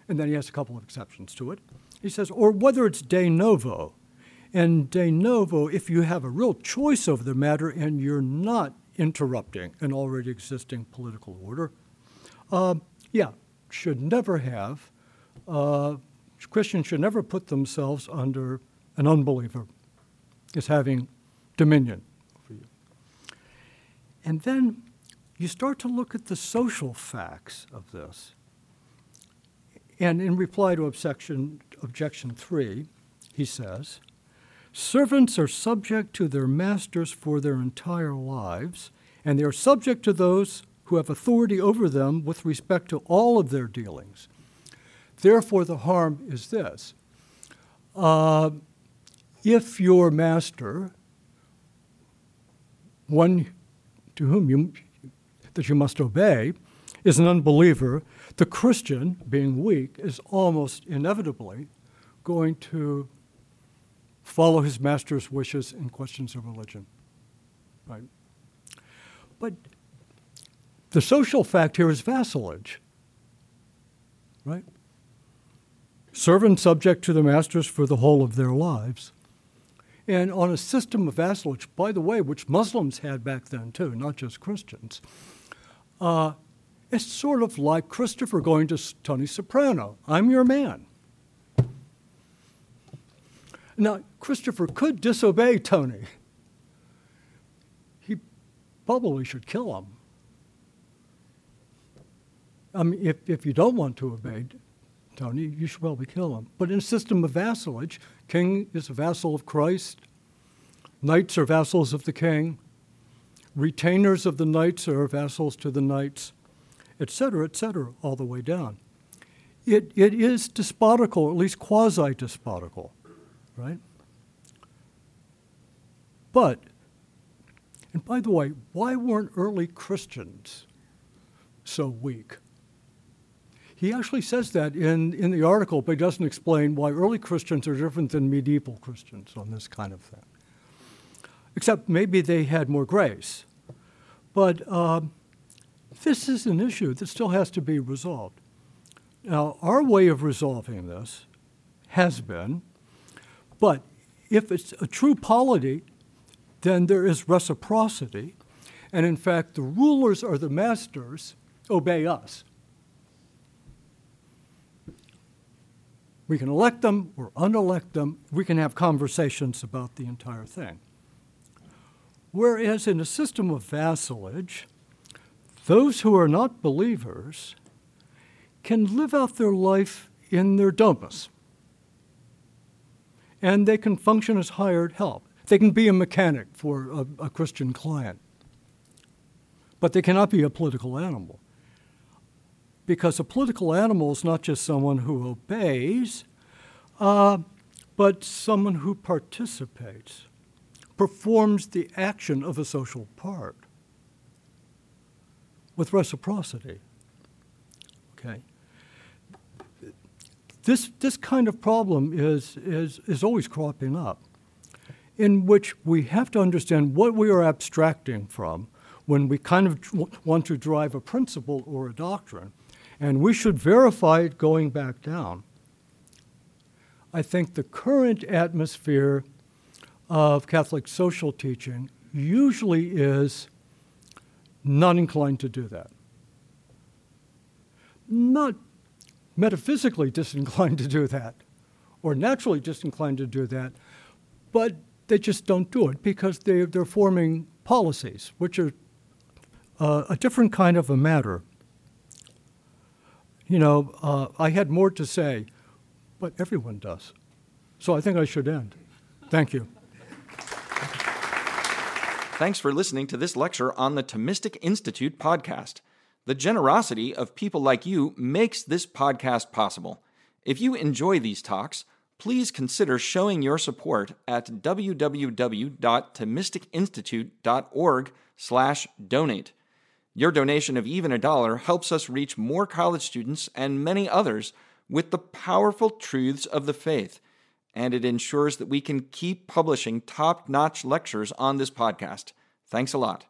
and then he has a couple of exceptions to it. He says, or whether it's de novo. And de novo, if you have a real choice over the matter and you're not interrupting an already existing political order, uh, yeah, should never have, uh, Christians should never put themselves under an unbeliever as having dominion over you. And then you start to look at the social facts of this. And in reply to objection, objection three, he says, Servants are subject to their masters for their entire lives, and they are subject to those who have authority over them with respect to all of their dealings. Therefore, the harm is this uh, if your master, one to whom you, that you must obey, is an unbeliever, the Christian, being weak, is almost inevitably going to follow his master's wishes in questions of religion. Right? But the social fact here is vassalage. Right? Servants subject to the masters for the whole of their lives. And on a system of vassalage, by the way, which Muslims had back then too, not just Christians, uh, it's sort of like Christopher going to Tony Soprano I'm your man. Now, Christopher could disobey Tony. He probably should kill him. I mean, if, if you don't want to obey Tony, you should probably kill him. But in a system of vassalage, king is a vassal of Christ, knights are vassals of the king, retainers of the knights are vassals to the knights, etc., etc., all the way down. It, it is despotical, at least quasi despotical, right? But, and by the way, why weren't early Christians so weak? He actually says that in, in the article, but he doesn't explain why early Christians are different than medieval Christians on this kind of thing. Except maybe they had more grace. But uh, this is an issue that still has to be resolved. Now, our way of resolving this has been, but if it's a true polity, then there is reciprocity. And in fact, the rulers or the masters obey us. We can elect them or unelect them. We can have conversations about the entire thing. Whereas in a system of vassalage, those who are not believers can live out their life in their domus. And they can function as hired help. They can be a mechanic for a, a Christian client. But they cannot be a political animal. Because a political animal is not just someone who obeys, uh, but someone who participates, performs the action of a social part with reciprocity. Okay? This, this kind of problem is, is, is always cropping up, in which we have to understand what we are abstracting from when we kind of want to drive a principle or a doctrine, and we should verify it going back down. I think the current atmosphere of Catholic social teaching usually is not inclined to do that. Not metaphysically disinclined to do that or naturally disinclined to do that, but they just don't do it because they, they're forming policies, which are uh, a different kind of a matter. You know, uh, I had more to say, but everyone does. So I think I should end. Thank you. Thanks for listening to this lecture on the Thomistic Institute podcast. The generosity of people like you makes this podcast possible. If you enjoy these talks, please consider showing your support at www.thomisticinstitute.org/donate. Your donation of even a dollar helps us reach more college students and many others with the powerful truths of the faith and it ensures that we can keep publishing top notch lectures on this podcast. Thanks a lot.